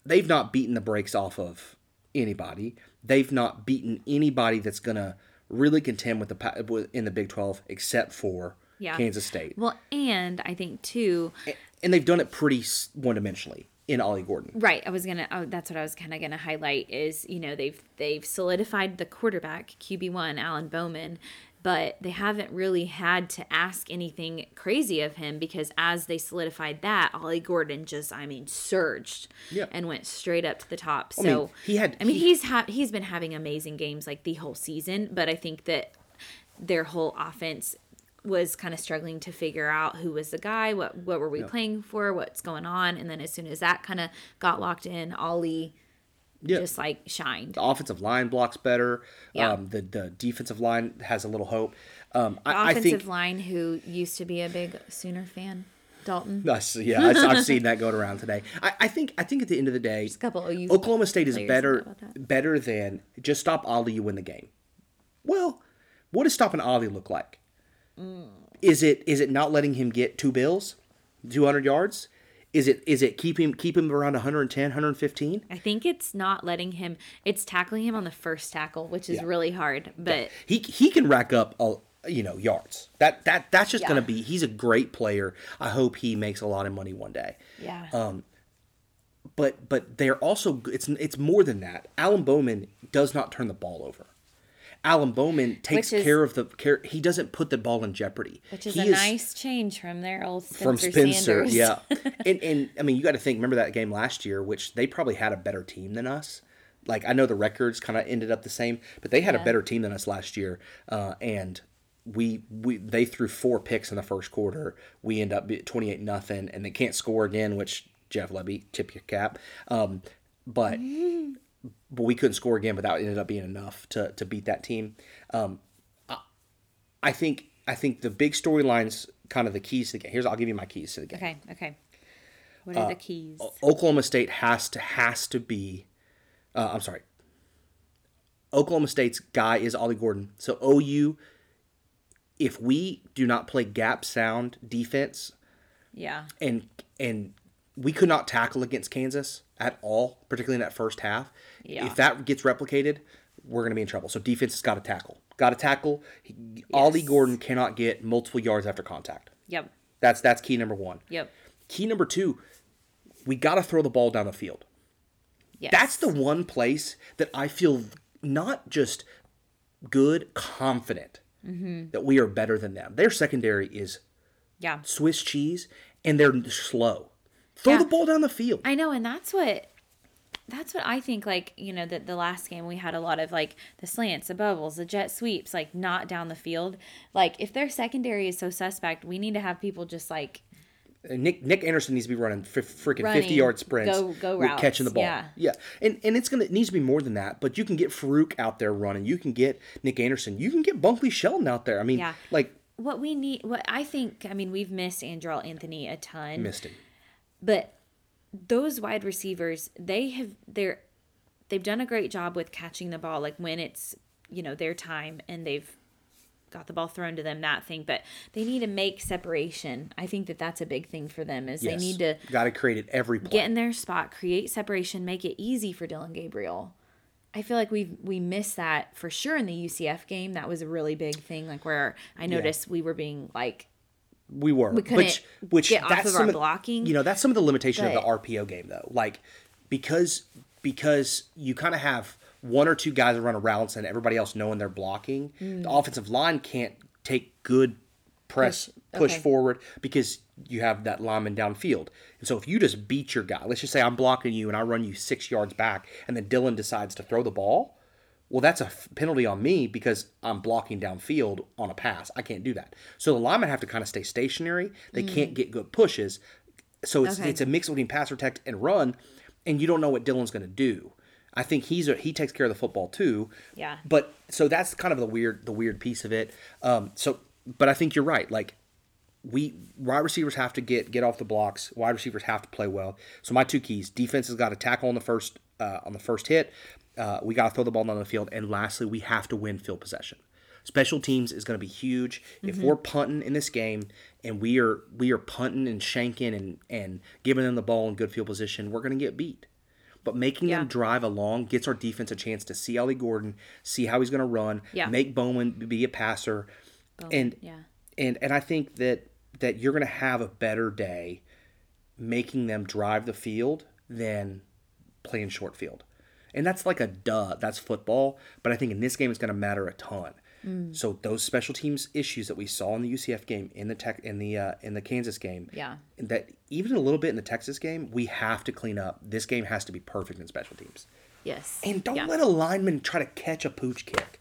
they've not beaten the brakes off of anybody. They've not beaten anybody that's gonna really contend with the in the Big Twelve, except for Yeah. Kansas State, well, and I think too, eh, and they've done it pretty one dimensionally in Ollie Gordon. Right. I was gonna. Oh, that's what I was kind of gonna highlight. Is you know they've they've solidified the quarterback QB one Alan Bowman, but they haven't really had to ask anything crazy of him because as they solidified that, Ollie Gordon just I mean surged Yeah. and went straight up to the top. So mean, he had- I mean he- he's ha- he's been having amazing games like the whole season, but I think that their whole offense was kind of struggling to figure out who was the guy, what what were we playing for, what's going on, and then as soon as that kind of got locked in, Ollie Yeah. just like shined. The offensive line blocks better. Yeah. Um, the the defensive line has a little hope. Um, The I, I offensive think line, who used to be a big Sooner fan, Dalton. I see- yeah, I've, I've seen that going around today. I, I think I think at the end of the day, a couple OU Oklahoma State is better know about that. better than just stop Ollie, you win the game. Well, what does stopping Ollie look like? Mm. Is it is it not letting him get two bills, two hundred yards? Is it is it keep him keep him around 110, 115? I think it's not letting him. It's tackling him on the first tackle, which is Yeah. really hard. But He he can rack up a you know yards. That that that's just Yeah. gonna be. He's a great player. I hope he makes a lot of money one day. yeah, Um, but but they're also it's it's more than that. Alan Bowman does not turn the ball over. Alan Bowman takes is- care of the care. He doesn't put the ball in jeopardy. which is he a nice change from their old Spencer from Spencer. Sanders. Yeah, [laughs] and and I mean you got to think. Remember that game last year, which they probably had a better team than us. Like I know the records kind of ended up the same, but they had a better team than us last year, uh, and. We, we they threw four picks in the first quarter. We end up twenty eight nothing, and they can't score again. Which Jeff Lebby tip your cap. Um, but [laughs] but we couldn't score again. But that ended up being enough to to beat that team. Um, I, I think I think the big storylines, kind of the keys to the game. Here's I'll give you my keys to the game. Okay. Okay. What Uh, are the keys? Oklahoma State has to has to be. Uh, I'm sorry. Oklahoma State's guy is Ollie Gordon. So OU, if we do not play gap sound defense yeah. and and we could not tackle against Kansas at all, particularly in that first half. Yeah. If that gets replicated, we're going to be in trouble. So defense has got to tackle. Got to tackle. He- Ollie Gordon cannot get multiple yards after contact. Yep. That's that's key number one. Yep. Key number two, we got to throw the ball down the field. Yes. That's the one place that I feel not just good, confident Mm-hmm. that we are better than them. Their secondary is yeah. Swiss cheese, and they're slow. Throw Yeah. the ball down the field. I know, and that's what that's what I think. Like you know, that the last game we had a lot of like the slants, the bubbles, the jet sweeps, like not down the field. Like if their secondary is so suspect, we need to have people just like uh, Nick Nick Anderson needs to be running f- freaking Running, fifty yard sprints, go- go routes, catching the ball. yeah. yeah, and and it's gonna it needs to be more than that. But you can get Farooq out there running. You can get Nick Anderson. You can get Bunkley Shelton out there. I mean, Yeah. like what we need. What I think. I mean, we've missed Andrel Anthony a ton. missed him. But those wide receivers they have they're they've done a great job with catching the ball like when it's you know their time and they've got the ball thrown to them that thing. But they need to make separation. I think that that's a big thing for them is they need to got to create it every play. get in their spot create separation make it easy for dillon gabriel. I feel like we we missed that for sure in the ucf game. That was a really big thing like where i noticed we were being like We were, We couldn't which which get off of some our blocking, You know, that's some of the limitation of the RPO game, though. Like because because you kind of have one or two guys that run routes and everybody else knowing they're blocking. The mm. offensive line can't take good press Push, push, okay. forward because you have that lineman downfield. And so if you just beat your guy, let's just say I'm blocking you and I run you six yards back, and then Dillon decides to throw the ball. Well, that's a f- penalty on me because I'm blocking downfield on a pass. I can't do that. So the linemen have to kind of stay stationary. They can't get good pushes. So it's Okay. it's a mix between pass protect and run, and you don't know what Dillon's going to do. I think he's a, he takes care of the football too. Yeah. But so that's kind of the weird the weird piece of it. Um, so but I think you're right. Like we wide receivers have to get get off the blocks. Wide receivers have to play well. So my two keys: defense has got to tackle on the first uh, on the first hit. Uh, we got to throw the ball down the field, and lastly, we have to win field possession. Special teams is going to be huge. If we're punting in this game and we are we are punting and shanking and and giving them the ball in good field position, we're going to get beat. But making Yeah. them drive along gets our defense a chance to see Ollie Gordon, see how he's going to run, Yeah. make Bowman be a passer, and yeah. and and I think that that you're going to have a better day making them drive the field than playing short field. And that's like a duh. That's football. But I think in this game, it's going to matter a ton. Mm. So those special teams issues that we saw in the UCF game, in the tech, in the uh, in the Kansas game, Yeah. that even a little bit in the Texas game, we have to clean up. This game has to be perfect in special teams. Yes. And don't Yeah. let a lineman try to catch a pooch kick.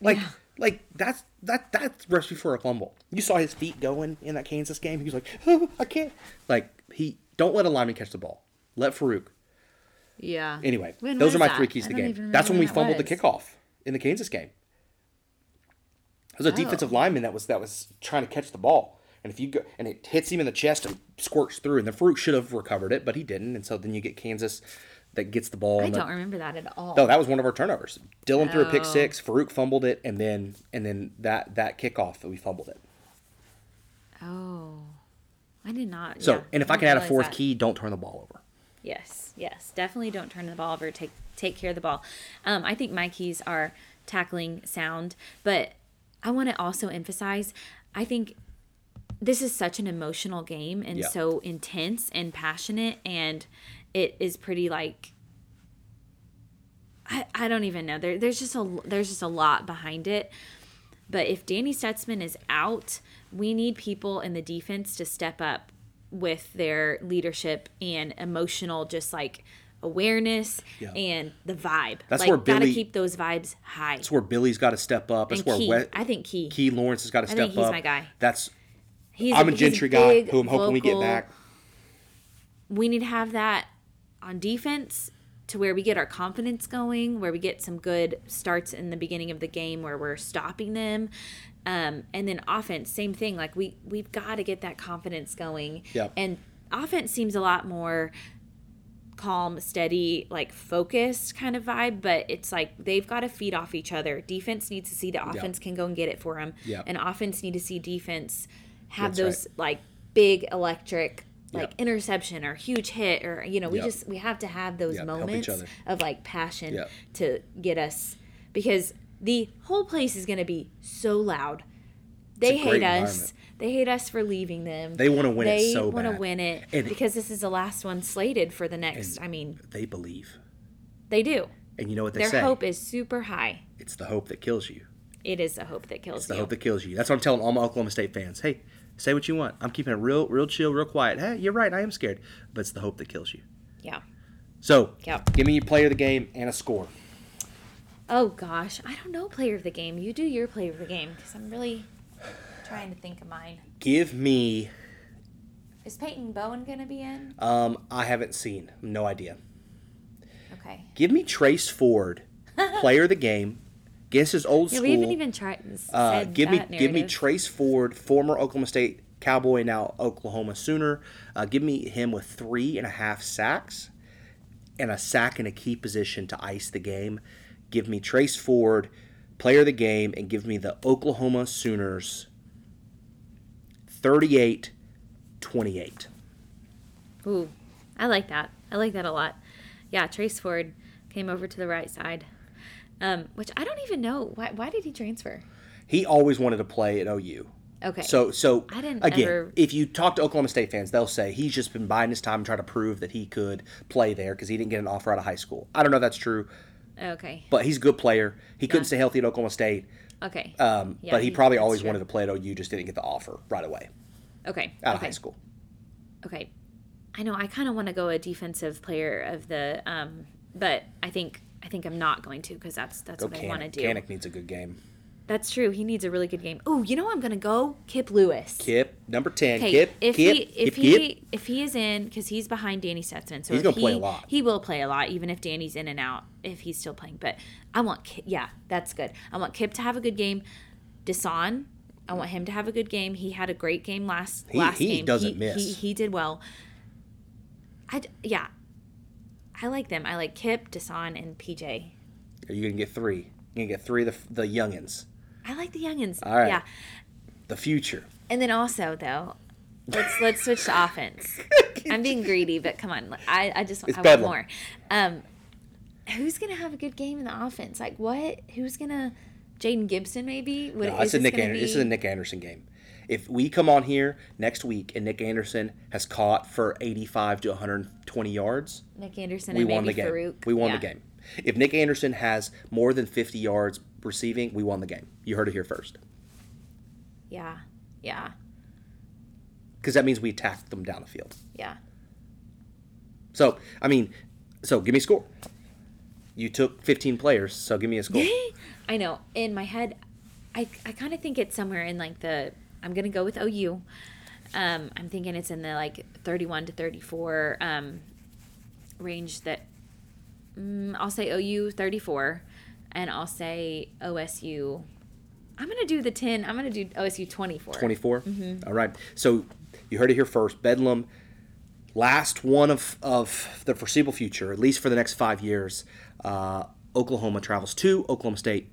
Like, like that's that that's recipe for a fumble. You saw his feet going in that Kansas game. He was like, oh, [laughs] I can't. Like he don't let a lineman catch the ball. Let Farooq. Yeah. Anyway, When those are my that? three keys to the game. That's when we that fumbled the kickoff in the Kansas game. It was a defensive Oh. lineman that was that was trying to catch the ball, and if you go and it hits him in the chest and squirts through, and the Farooq should have recovered it, but he didn't, and so then you get Kansas that gets the ball. I don't remember that at all. no, that was one of our turnovers. Dillon threw a pick Oh. six. Farooq fumbled it, and then and then that that kickoff that we fumbled it. Oh. I did not. So, yeah, and if I didn't can add a fourth that. key, don't turn the ball over. Yes, yes, definitely don't turn the ball over. Take take care of the ball. Um, I think my keys are tackling sound, but I want to also emphasize. I think this is such an emotional game and Yeah. so intense and passionate, and it is pretty like. I, I don't even know. There, there's just a there's just a lot behind it. But if Danny Stutsman is out, we need people in the defense to step up with their leadership and emotional, just like awareness Yeah. and the vibe. That's like, where gotta keep those vibes high. That's where Billy's got to step up. That's And where Key. I think Key. Key Lawrence has got to step think he's up. my guy. That's He's I'm a he's Gentry guy who I'm hoping we get back. We need to have that on defense to where we get our confidence going, where we get some good starts in the beginning of the game where we're stopping them. Um, and then offense, same thing. Like we we've got to get that confidence going. Yep. And offense seems a lot more calm, steady, like focused kind of vibe, but it's like they've got to feed off each other. Defense needs to see the offense can go and get it for them, Yep. and offense need to see defense have That's those like big electric like Yep. interception or huge hit or you know we Yep. just we have to have those Yep, moments of like passion Yep. to get us because the whole place is going to be so loud. They hate us. They hate us for leaving them. They wanna win it so bad. They wanna win it And- because this is the last one slated for the next. I mean, They believe, they do. and you know what they Their say. hope is super high. it's the hope that kills you. It is the hope that kills It's the you. hope that kills you. That's what I'm telling all my Oklahoma State fans. Hey, say what you want. I'm keeping it real, real chill, real quiet. Hey, you're right. I am scared, but it's the hope that kills you. yeah. So, Yep. give me your player of the game and a score. Oh gosh, I don't know player of the game. You do your player of the game because I'm really trying to think of mine. Give me. Is Peyton Bowen gonna be in? Um, I haven't seen. No idea. Okay. Give me Trace Ford, [laughs] player of the game, against his old Yeah, school. we haven't even tried. Uh, give me that give me. Trace Ford, former Oklahoma State Cowboy, now Oklahoma Sooner. Uh, give me him with three and a half sacks and a sack in a key position to ice the game. Give me Trace Ford, player of the game, and give me the Oklahoma Sooners 38 28. Ooh, I like that. I like that a lot. Yeah, Trace Ford came over to the right side, um, which I don't even know why. Why did he transfer? He always wanted to play at OU. Okay. So, so I didn't again, ever- if you talk to Oklahoma State fans, they'll say he's just been biding his time and trying to prove that he could play there because he didn't get an offer out of high school. I don't know if that's true, okay. but he's a good player. He couldn't stay healthy at Oklahoma State, Okay. um, Yeah, but he probably always true. wanted to play at OU, just didn't get the offer right away Okay. out of okay. high school. Okay. I know I kind of want to go a defensive player of the, um, but I think I think I'm not going to because that's that's Go what I want to do. Kanak needs a good game. That's true. He needs a really good game. Oh, you know I'm gonna go Kip Lewis. Kip, number 10. Okay, Kip, if Kip, he if Kip, he Kip. if he is in because he's behind Danny Stutsman, so He's gonna play he- a lot. He will play a lot, even if Danny's in and out. If he's still playing, but I want Kip, yeah, that's good. I want Kip to have a good game. Dasan I want him to have a good game. He had a great game last He- last he game. doesn't he, miss. He, he did well. I yeah, I like them. I like Kip, Dasan, and PJ. Are you gonna get three? You're gonna get three of the the youngins. I like the youngins. All right. Yeah, The future. and then also though, let's let's switch to offense. [laughs] I'm being greedy, but come on, I I just It's I want more. Um, who's gonna have a good game in the offense? Like what? Who's gonna? Jayden Gibson maybe? What, No, it's a Nick gonna Anderson. This is a Nick Anderson game. If we come on here next week and Nick Anderson has caught for 85 to 120 yards, Nick Anderson we and won the game. Farooq. We won Yeah. the game. If Nick Anderson has more than 50 yards receiving, we won the game. You heard it here first. Yeah, yeah, Because that means we attacked them down the field. yeah. So, I mean, so give me a score. You took 15 players, so give me a score. [laughs] I know. In my head, I I kind of think it's somewhere in like the. I'm gonna go with OU. Um, I'm thinking it's in the like 31 to 34 um, range. That mm, I'll say OU 34, and I'll say OSU. I'm gonna do the 10. I'm gonna do OSU 24. 24 All right. So you heard it here first. Bedlam last one of, of the foreseeable future at least for the next five years uh, oklahoma travels to oklahoma state.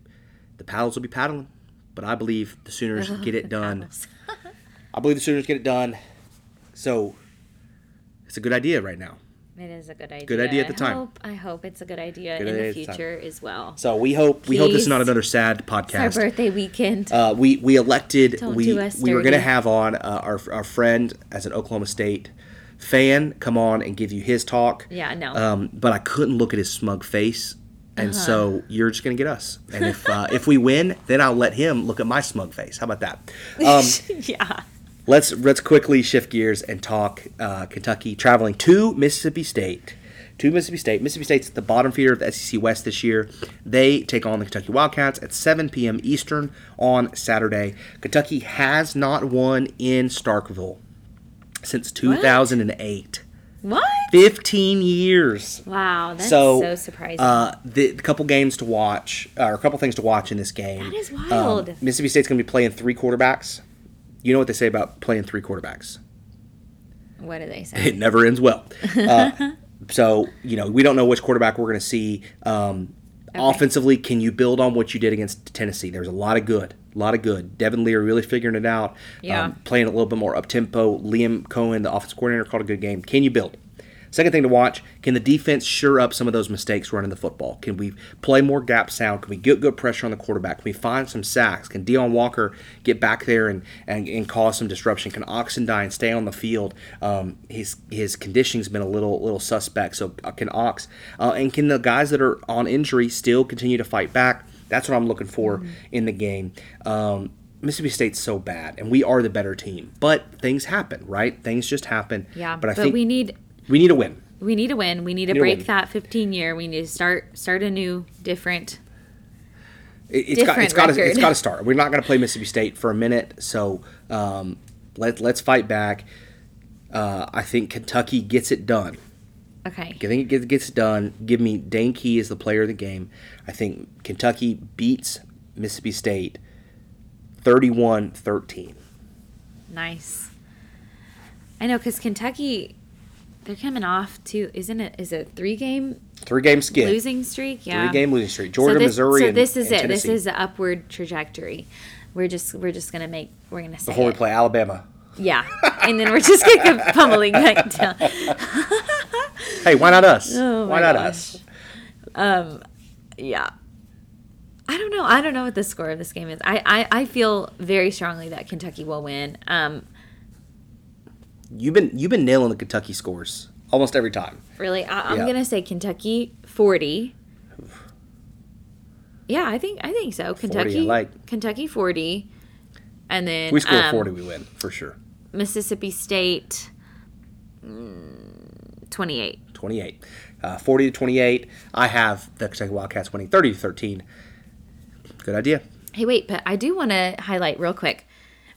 The paddles will be paddling but i believe the sooners [laughs] get it done. [laughs] i believe the sooners get it done. So it's a good idea right now It is a good idea. Good idea at the I time. Hope, I hope it's a good idea Good in idea the at the future as well. so we hope we hope this is not another sad It's our birthday weekend. Uh, we we elected Don't we we were going to have on uh, our our friend as an Oklahoma State fan come on and give you his talk. Yeah, no. Um, but I couldn't look at his smug face, and Uh-huh. so you're just going to get us. And if uh, if we win, then I'll let him look at my smug face. How about that? [laughs] Um, yeah. Let's let's quickly shift gears and talk uh, Kentucky traveling to Mississippi State. To Mississippi State. Mississippi State's at the bottom feeder of the SEC West this year. They take on the Kentucky Wildcats at 7 p.m. Eastern on Saturday. Kentucky has not won in Starkville since 2008. What? 15 years. Wow, that's so, so, surprising. Uh, the, the couple games to watch, uh, or a couple things to watch in this game. That is Um, wild. Mississippi State's going to be playing three quarterbacks. You know what they say about playing three quarterbacks? what do they say? It never ends well. [laughs] Uh, so, you know, we don't know which quarterback we're going to see. Um, Offensively, can you build on what you did against Tennessee? There's a lot of good. A lot of good. Devin Lear really figuring it out. Yeah. Um, playing a little bit more up tempo. Liam Coen, the offensive coordinator, called a good game. Can you build? Second thing to watch, can the defense sure up some of those mistakes running the football? Can we play more gap sound? Can we get good pressure on the quarterback? Can we find some sacks? Can Deone Walker get back there and, and, and cause some disruption? Can Oxendine stay on the field? Um, his his conditioning's been a little little suspect. So uh, can Ox? Uh, and can the guys that are on injury still continue to fight back? That's what I'm looking for Mm-hmm. in the game. Um, Mississippi State's so bad, and we are the better team. But things happen, right? Things just happen. Yeah, But but, I think we need we need a win. we need a win. We need to break that 15 year. We need to start start a new different. It, it's got it's got to it's got to [laughs] start. We're not going to play Mississippi State for a minute, so um, let let's fight back. Uh, I think Kentucky gets it done. Okay. I think it gets, gets it done. Give me Dane Key as the player of the game. I think Kentucky beats Mississippi State 31-13. Nice. I know because Kentucky, they're coming off to isn't it? Is it three game Three game skid. losing streak? Yeah. Three game losing streak. Georgia, so this, Missouri, So and, this is and it. This is the upward trajectory. We're just we're just gonna make we're gonna say before we play Alabama. Yeah, and then we're just gonna go pummeling back down. [laughs] Hey, why not us? Oh why not gosh. us? Yeah. I don't know. I don't know what the score of this game is. I, I, I feel very strongly that Kentucky will win. Um, You've been you've been nailing the Kentucky scores almost every time. really, I, I'm Yeah. gonna say Kentucky 40. Yeah, I think I think so. 40, Kentucky, like. Kentucky 40, and then If we score um, 40, we win for sure. Mississippi State mm, 28. 28. Uh, 40 to 28. I have the Kentucky Wildcats winning 30 to 13. Good idea. Hey, wait, but I do want to highlight real quick.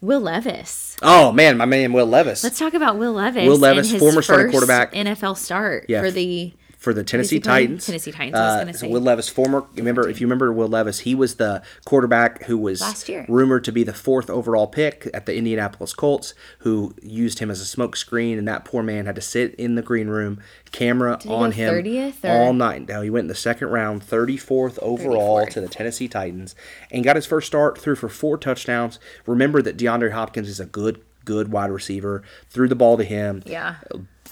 Will Levis. Oh man, my man Will Levis. Let's talk about Will Levis. Will Levis, and his former starting quarterback. NFL start Yeah, for the for the Tennessee? Titans. Tennessee Titans, Uh, gonna so say. Will Levis, former remember if you remember Will Levis, he was the quarterback who was Last year. rumored to be the fourth overall pick at the Indianapolis Colts, who used him as a smoke screen, and that poor man had to sit in the green room, camera on him 30th or- all night. Now he went in the second round, thirty fourth overall 34th. to the Tennessee Titans, and got his first start, threw for four touchdowns. Remember that DeAndre Hopkins is a good good wide receiver. Threw the ball to him. Yeah.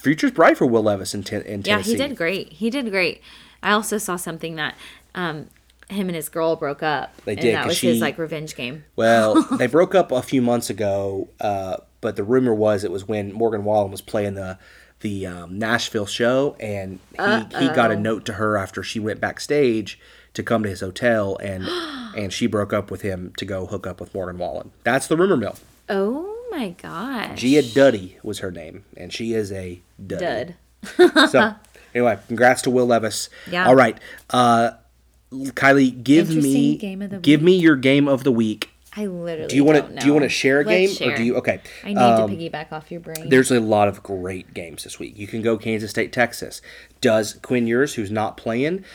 Future's bright for Will Levis in, ten, in Yeah, he did great. He did great. I also saw something that um, him and his girl broke up. They and did, that was his like revenge game. Well, [laughs] they broke up a few months ago, uh, but the rumor was it was when Morgan Wallen was playing the the um, Nashville show, and he, he got a note to her after she went backstage to come to his hotel, and [gasps] and she broke up with him to go hook up with Morgan Wallen. That's the rumor mill. Oh my gosh. Gia Duddy was her name, and she is a dud. Dud. [laughs] So anyway, congrats to Will Levis. Yeah. All right, uh, Kylie, give me game of the give me your game of the week. I literally. Do you want to do you want to share a Let's game share. or do you? Okay. I need um, to piggyback off your brain. There's a lot of great games this week. You can go Kansas State, Texas. Does Quinn Ewers, who's not playing,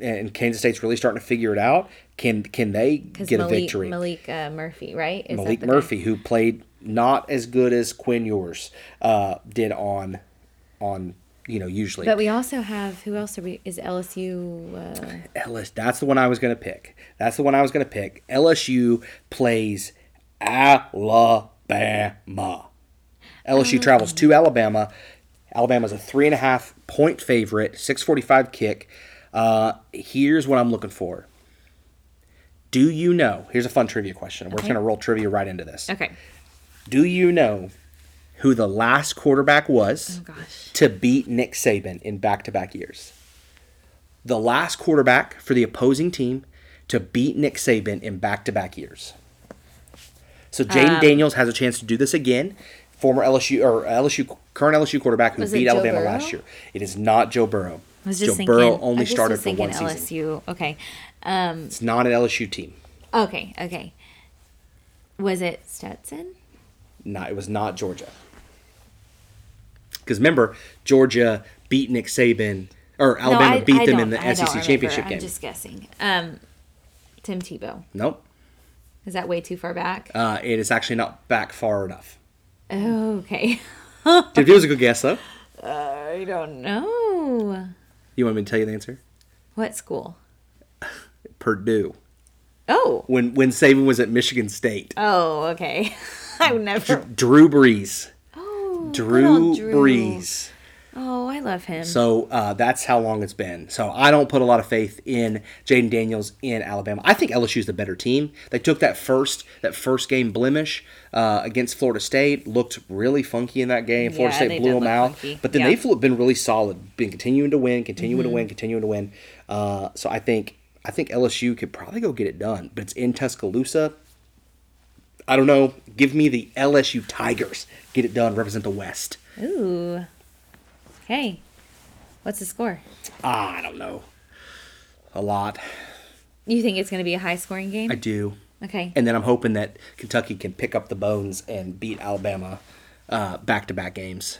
and Kansas State's really starting to figure it out, can can they get Malik, a victory? Malik uh, Murphy, right? Is that Malik the guy? Murphy, who played not as good as Quinn Ewers uh, did on on you know usually. But we also have who else are we? Is LSU? Uh, Ellis, that's the one I was going to pick. That's the one I was going to pick. LSU plays Alabama. LSU travels to Alabama. Alabama's a three and a half point favorite, 645 kick. Uh, here's what I'm looking for. Do you know? Here's a fun trivia question. We're Okay. going to roll trivia right into this. okay. Do you know who the last quarterback was Oh to beat Nick Saban in back to back years? The last quarterback for the opposing team to beat Nick Saban in back to back years. So Jayden Um, Daniels has a chance to do this again. Former LSU or LSU current LSU quarterback who beat Alabama Burrow? last year. It is not Joe Burrow. I was Joe thinking. Burrow only started for one season. LSU. Okay. Um. It's not an LSU team. Okay. Okay. Was it Stetson? No, it was not Georgia. Because remember, Georgia beat Nick Saban, or Alabama I- beat I them in the I SEC championship I'm game. just guessing. Um, Tim Tebow. Nope. Is that way too far back? Uh, it is actually not back far enough. Oh, okay. It was a good guess, though. I don't know. You want me to tell you the answer? What school? Purdue. Oh. When when Saban was at Michigan State. Oh, okay. [laughs] [laughs] I would never. Drew Brees. Oh, Drew, Drew. Brees. Oh, I love him. So uh, that's how long it's been. So I don't put a lot of faith in Jayden Daniels in Alabama. I think LSU's the better team. They took that first that first game blemish uh, against Florida State. Looked really funky in that game. Florida Yeah, State blew them out. funky. But then Yeah. they've been really solid. Been continuing to win, continuing Mm-hmm. to win, continuing to win. Uh, so I think I think LSU could probably go get it done. But it's in Tuscaloosa. I don't know. Give me the LSU Tigers. Get it done. Represent the West. Ooh. Okay. What's the score? Ah, I don't know. A lot. You think it's going to be a high scoring game? I do. okay. And then I'm hoping that Kentucky can pick up the bones and beat Alabama back to back games.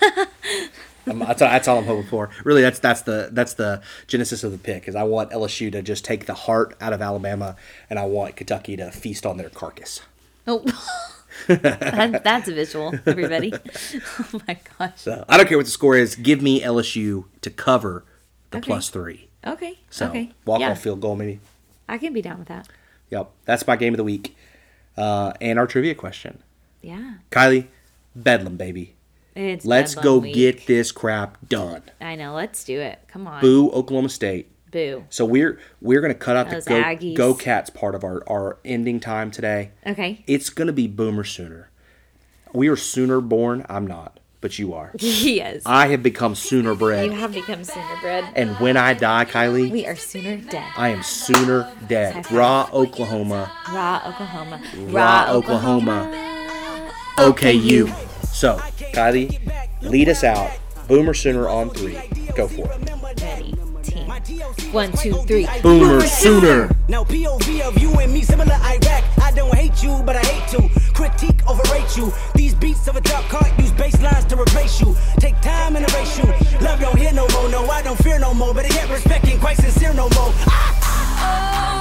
[laughs] That's, that's all I'm hoping for. Really, that's that's the that's the genesis of the pick. Is I want LSU to just take the heart out of Alabama, and I want Kentucky to feast on their carcass. Oh. [laughs] that, that's a visual, everybody. [laughs] oh my gosh. So I don't care what the score is. Give me LSU to cover the Okay. plus three. Okay. So okay. walk yeah, off field goal maybe. I can be down with that. Yep, that's my game of the week, uh, and our trivia question. Yeah. Kylie, Bedlam baby. It's Let's Bedlam go week. get this crap done. I know. Let's do it. Come on. Boo Oklahoma State. Boo. So we're we're gonna cut out Those the go, Aggies. go Cats part of our, our ending time today. Okay. It's gonna be Boomer Sooner. We are Sooner born. I'm not, but you are. [laughs] yes. I have become Sooner bred. you have become sooner bred. and when I die, Kylie, We are sooner dead. I am Sooner dead. Raw Oklahoma. Raw Oklahoma. Raw Oklahoma. Okay, you. So, Kylie, lead us out. Boomer Sooner on three. Go for it. Ready. One, two, three. Boomer Sooner. Now POV of you and me similar Iraq. I don't hate you, but I hate to critique, overrate you. These beats of a dark cart use bass lines to replace you. Take time and erase you. Love don't hear no more, no I don't fear no more. But I get respect ain't quite sincere no more. Ah!